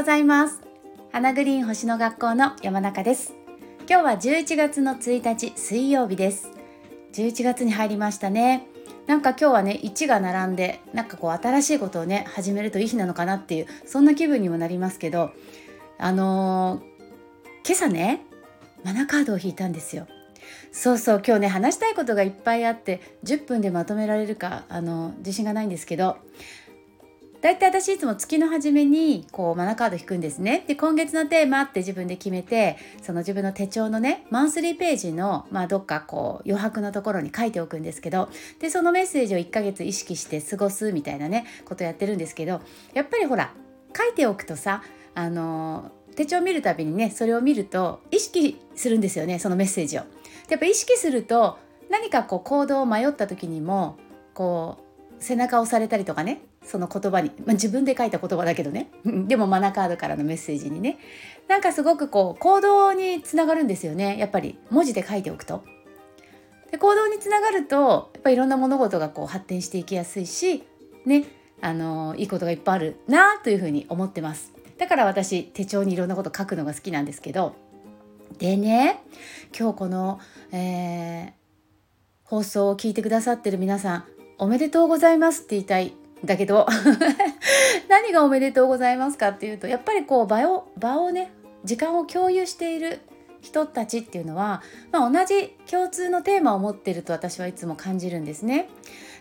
ございます。花グリーン星の学校の山中です。今日は11月の1日水曜日です。11月に入りましたね。なんか今日はね1が並んでなんかこう新しいことをね始めるといい日なのかなっていうそんな気分にもなりますけどあのー、今朝ねマナカードを引いたんですよ。そうそう今日ね話したいことがいっぱいあって10分でまとめられるかあの自信がないんですけどだいたい私いつも月の初めにこうマナカード引くんですね。で今月のテーマって自分で決めてその自分の手帳のねマンスリーページの、まあ、どっかこう余白のところに書いておくんですけどでそのメッセージを1ヶ月意識して過ごすみたいなねことやってるんですけどやっぱりほら書いておくとさあの手帳を見るたびにねそれを見ると意識するんですよねそのメッセージを。やっぱ意識すると何かこう行動を迷った時にもこう背中を押されたりとかねその言葉に、まあ、自分で書いた言葉だけどね でもマナカードからのメッセージにねなんかすごくこう行動につながるんですよねやっぱり文字で書いておくと。で行動につながるとやっぱいろんな物事がこう発展していきやすいしねあのいいことがいっぱいあるなというふうに思ってます。だから私手帳にいろんなこと書くのが好きなんですけどでね今日この、えー、放送を聞いてくださってる皆さんおめでとうございますって言いたいだけど 何がおめでとうございますかっていうとやっぱりこう場を場をね時間を共有している人たちっていうのは、まあ、同じ共通のテーマを持ってると私はいつも感じるんですね。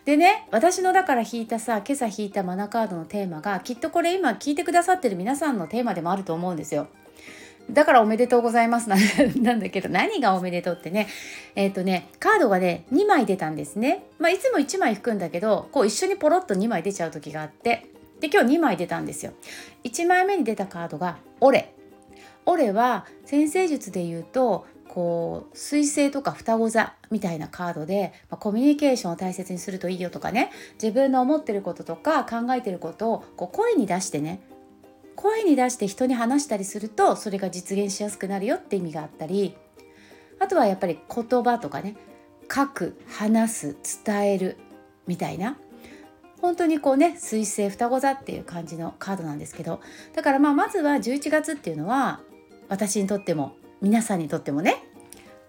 でね私のだから引いたさ今朝引いたマナカードのテーマがきっとこれ今聞いてくださってる皆さんのテーマでもあると思うんですよ。だからおめでとうございますなん だけど何がおめでとうってねえっ、ー、とねカードがね2枚出たんですね。まあいつも1枚引くんだけどこう一緒にポロッと2枚出ちゃう時があってで今日2枚出たんですよ。1枚目に出たカードが「オレ」。オレは先生術で言うとこう彗星とか双子座みたいなカードで、まあ、コミュニケーションを大切にするといいよとかね自分の思ってることとか考えてることをこう声に出してね声に出して人に話したりするとそれが実現しやすくなるよって意味があったりあとはやっぱり言葉とかね書く話す伝えるみたいな本当にこうね水星双子座っていう感じのカードなんですけどだからまあまずは11月っていうのは私にとっても皆さんにとってもね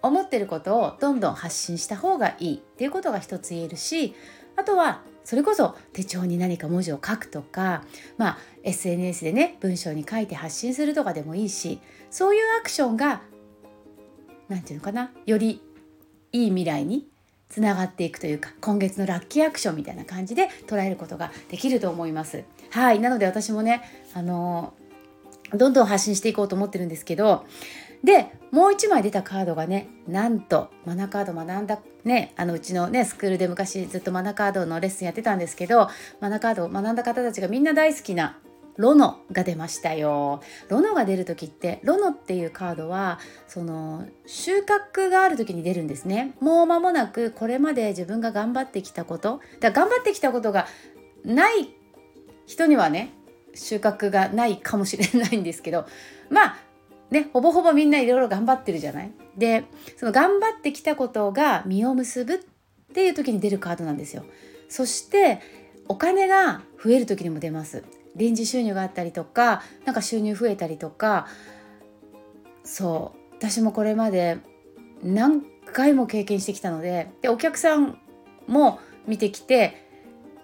思ってることをどんどん発信した方がいいっていうことが一つ言えるしあとはそれこそ手帳に何か文字を書くとか、まあ、SNS でね文章に書いて発信するとかでもいいしそういうアクションが何て言うのかなよりいい未来につながっていくというか今月のラッキーアクションみたいな感じで捉えることができると思います。はいなので私もねあのどんどん発信していこうと思ってるんですけどでもう一枚出たカードがねなんとマナカード学んだねあのうちのねスクールで昔ずっとマナカードのレッスンやってたんですけどマナカードを学んだ方たちがみんな大好きなロノが出ましたよ。ロノが出る時ってロノっていうカードはその収穫がある時に出るんですね。もう間もなくこれまで自分が頑張ってきたことだ頑張ってきたことがない人にはね収穫がないかもしれないんですけどまあね、ほぼほぼみんないろいろ頑張ってるじゃない？でその頑張ってきたことが実を結ぶっていう時に出るカードなんですよ。そしてお金が増える時にも出ます。臨時収入があったりとかなんか収入増えたりとか。そう。私もこれまで何回も経験してきたのででお客さんも見てきて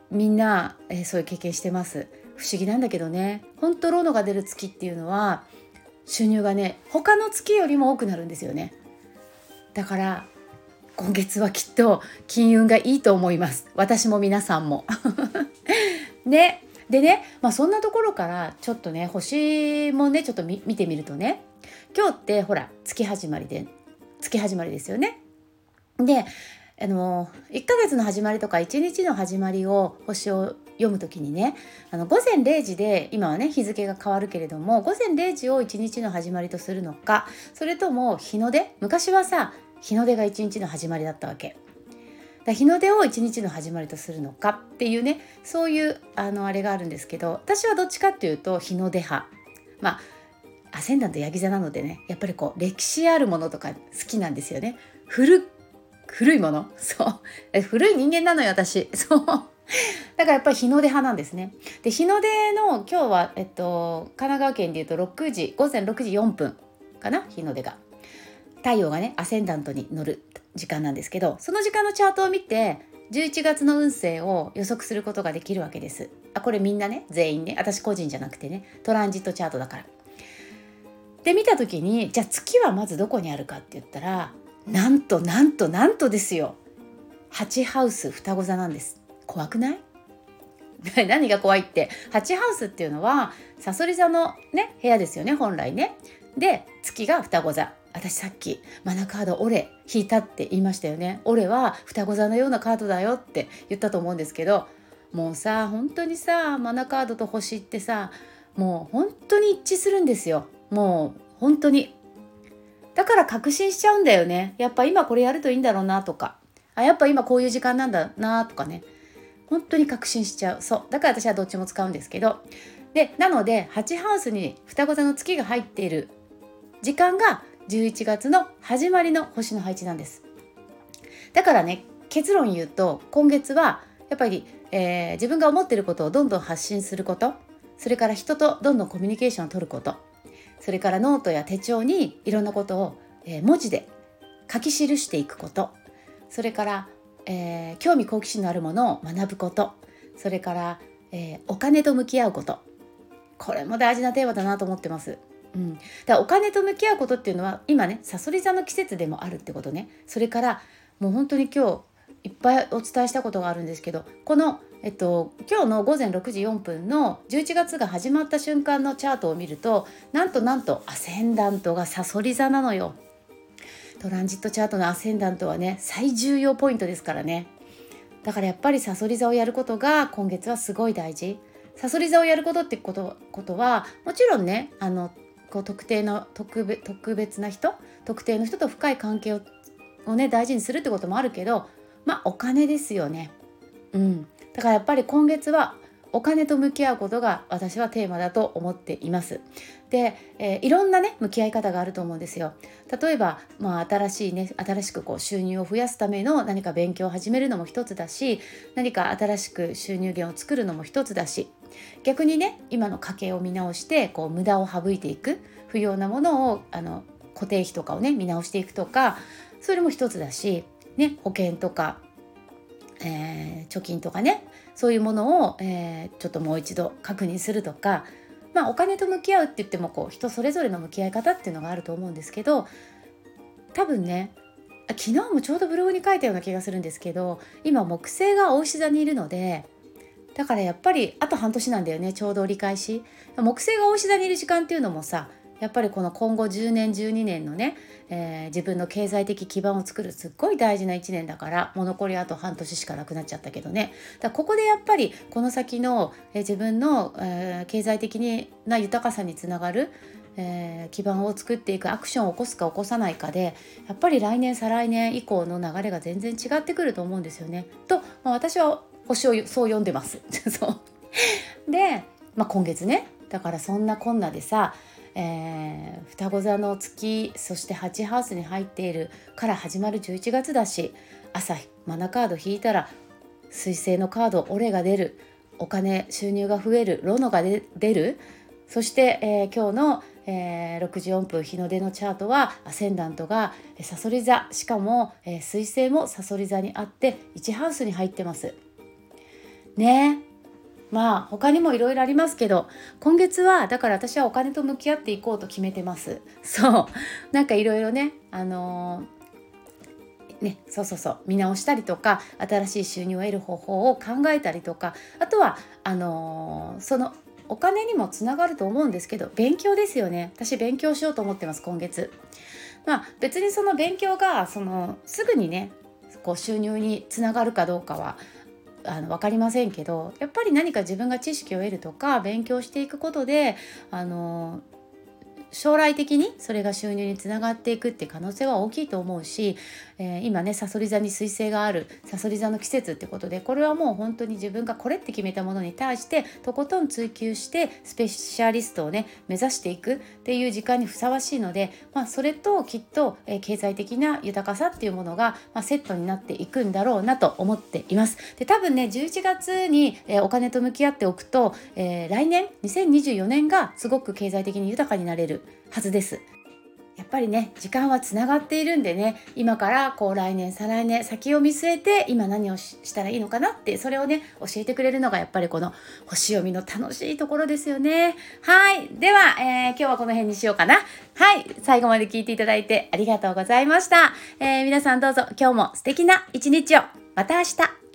みんな、えー、そういう経験してます。不思議なんだけどね。本当ローノが出る月っていうのは収入がね他の月よりも多くなるんですよね。だから今月はきっと金運がいいと思います。私も皆さんも。ね。でね、まあ、そんなところからちょっとね星もねちょっと見てみるとね。今日ってほら月始まりで月始まりですよね。であの1ヶ月の始まりとか1日の始まりを星を読む時にねあの午前0時で今はね日付が変わるけれども午前0時を1日の始まりとするのかそれとも日の出？昔はさ日の出が1日の始まりだったわけ。日の出を1日の始まりとするのかっていうねそういうあのあれがあるんですけど私はどっちかっていうと日の出派。まあアセンダントヤギ座なのでねやっぱりこう歴史あるものとか好きなんですよね。古古いもの？そう。古い人間なのよ私。そう。だからやっぱり日の出派なんですね。で日の出の今日は、えっと、神奈川県でいうと6時午前6時4分かな日の出が。太陽がねアセンダントに乗る時間なんですけどその時間のチャートを見て11月の運勢を予測することができるわけです。あこれみんなね全員ね私個人じゃなくてねトランジットチャートだから。で見た時にじゃあ月はまずどこにあるかって言ったらなんとなんとなんとですよ8ハウス双子座なんです怖くない？何が怖いって？8ハウスっていうのはさそり座のね部屋ですよね本来ね。で月が双子座。私さっきマナカードオレ引いたって言いましたよね。オレは双子座のようなカードだよって言ったと思うんですけどもうさ本当にさマナカードと星ってさもう本当に一致するんですよ。もう本当に。だから確信しちゃうんだよね。やっぱ今これやるといいんだろうなとか。あやっぱ今こういう時間なんだなとかね。本当に確信しちゃう。そう。だから私はどっちも使うんですけど。でなので8ハウスに双子座の月が入っている時間が11月の始まりの星の配置なんです。だからね結論言うと今月はやっぱり、えー、自分が思っていることをどんどん発信すること。それから人とどんどんコミュニケーションを取ること。それからノートや手帳にいろんなことを、えー、文字で書き記していくこと。それから、えー、興味好奇心のあるものを学ぶことそれから、えー、お金と向き合うことこれも大事なテーマだなと思ってます。うん、だお金と向き合うことっていうのは今ねさそり座の季節でもあるってことねそれからもう本当に今日いっぱいお伝えしたことがあるんですけどこの、えっと、今日の午前6時4分の11月が始まった瞬間のチャートを見るとなんとなんとアセンダントがさそり座なのよ。トランジットチャートのアセンダントはね最重要ポイントですからね。だからやっぱりさそり座をやることが今月はすごい大事。さそり座をやることってことことはもちろんねあのこう特定の特別な人特定の人と深い関係ををね大事にするってこともあるけどまあお金ですよね。うん、だからやっぱり今月はお金と向き合うことが私はテーマだと思っています。で、えー、いろんなね向き合い方があると思うんですよ。例えば、まあ、新しいね新しくこう収入を増やすための何か勉強を始めるのも一つだし何か新しく収入源を作るのも一つだし逆にね今の家計を見直してこう無駄を省いていく不要なものをあの固定費とかをね見直していくとかそれも一つだし、ね、保険とか、えー、貯金とかねそういうものを、えー、ちょっともう一度確認するとか、まあ、お金と向き合うって言ってもこう人それぞれの向き合い方っていうのがあると思うんですけど多分ね昨日もちょうどブログに書いたような気がするんですけど今木星がお牛座にいるのでだからやっぱりあと半年なんだよねちょうど折り返し。木星が大志座にいる時間っていうのもさやっぱりこの今後10年12年のね、えー、自分の経済的基盤を作るすっごい大事な1年だからもう残りあと半年しかなくなっちゃったけどねだここでやっぱりこの先の、えー、自分の、えー、経済的な豊かさにつながる、えー、基盤を作っていくアクションを起こすか起こさないかでやっぱり来年再来年以降の流れが全然違ってくると思うんですよね。と、まあ、私は星をそう読んでます。そうで、まあ、今月ねだからそんなこんなでさ、えー、双子座の月そして8ハウスに入っているから始まる11月だし朝マナカード引いたら彗星のカードオレが出るお金収入が増えるロノが出るそして、えー、今日の、えー、6時4分日の出のチャートはアセンダントがさそり座しかも、えー、彗星もさそり座にあって1ハウスに入ってます。ねえまあ他にもいろいろありますけど今月はだから私はお金と向き合っていこうと決めてます。そう。なんかいろいろねあのー、ねそうそうそう。見直したりとか新しい収入を得る方法を考えたりとかあとはあのー、そのお金にもつながると思うんですけど勉強ですよね。私勉強しようと思ってます今月。まあ別にその勉強がそのすぐにねこう収入につながるかどうかはあの分かりませんけどやっぱり何か自分が知識を得るとか勉強していくことであの将来的にそれが収入につながっていくって可能性は大きいと思うし、えー、今ねさそり座に彗星があるさそり座の季節ってことでこれはもう本当に自分がこれって決めたものに対してとことん追求してスペシャリストをね目指していくっていう時間にふさわしいので、まあ、それときっと、えー、経済的な豊かさっていうものが、まあ、セットになっていくんだろうなと思っています。で多分ね11月に、えー、お金と向き合っておくと、えー、来年2024年がすごく経済的に豊かになれるるはずです。やっぱりね時間はつながっているんでね今からこう来年再来年先を見据えて今何をしたらいいのかなってそれをね教えてくれるのがやっぱりこの星読みの楽しいところですよね。はい。では、えー、今日はこの辺にしようかな。はい。最後まで聞いていただいてありがとうございました、えー、皆さんどうぞ今日も素敵な一日を。また明日。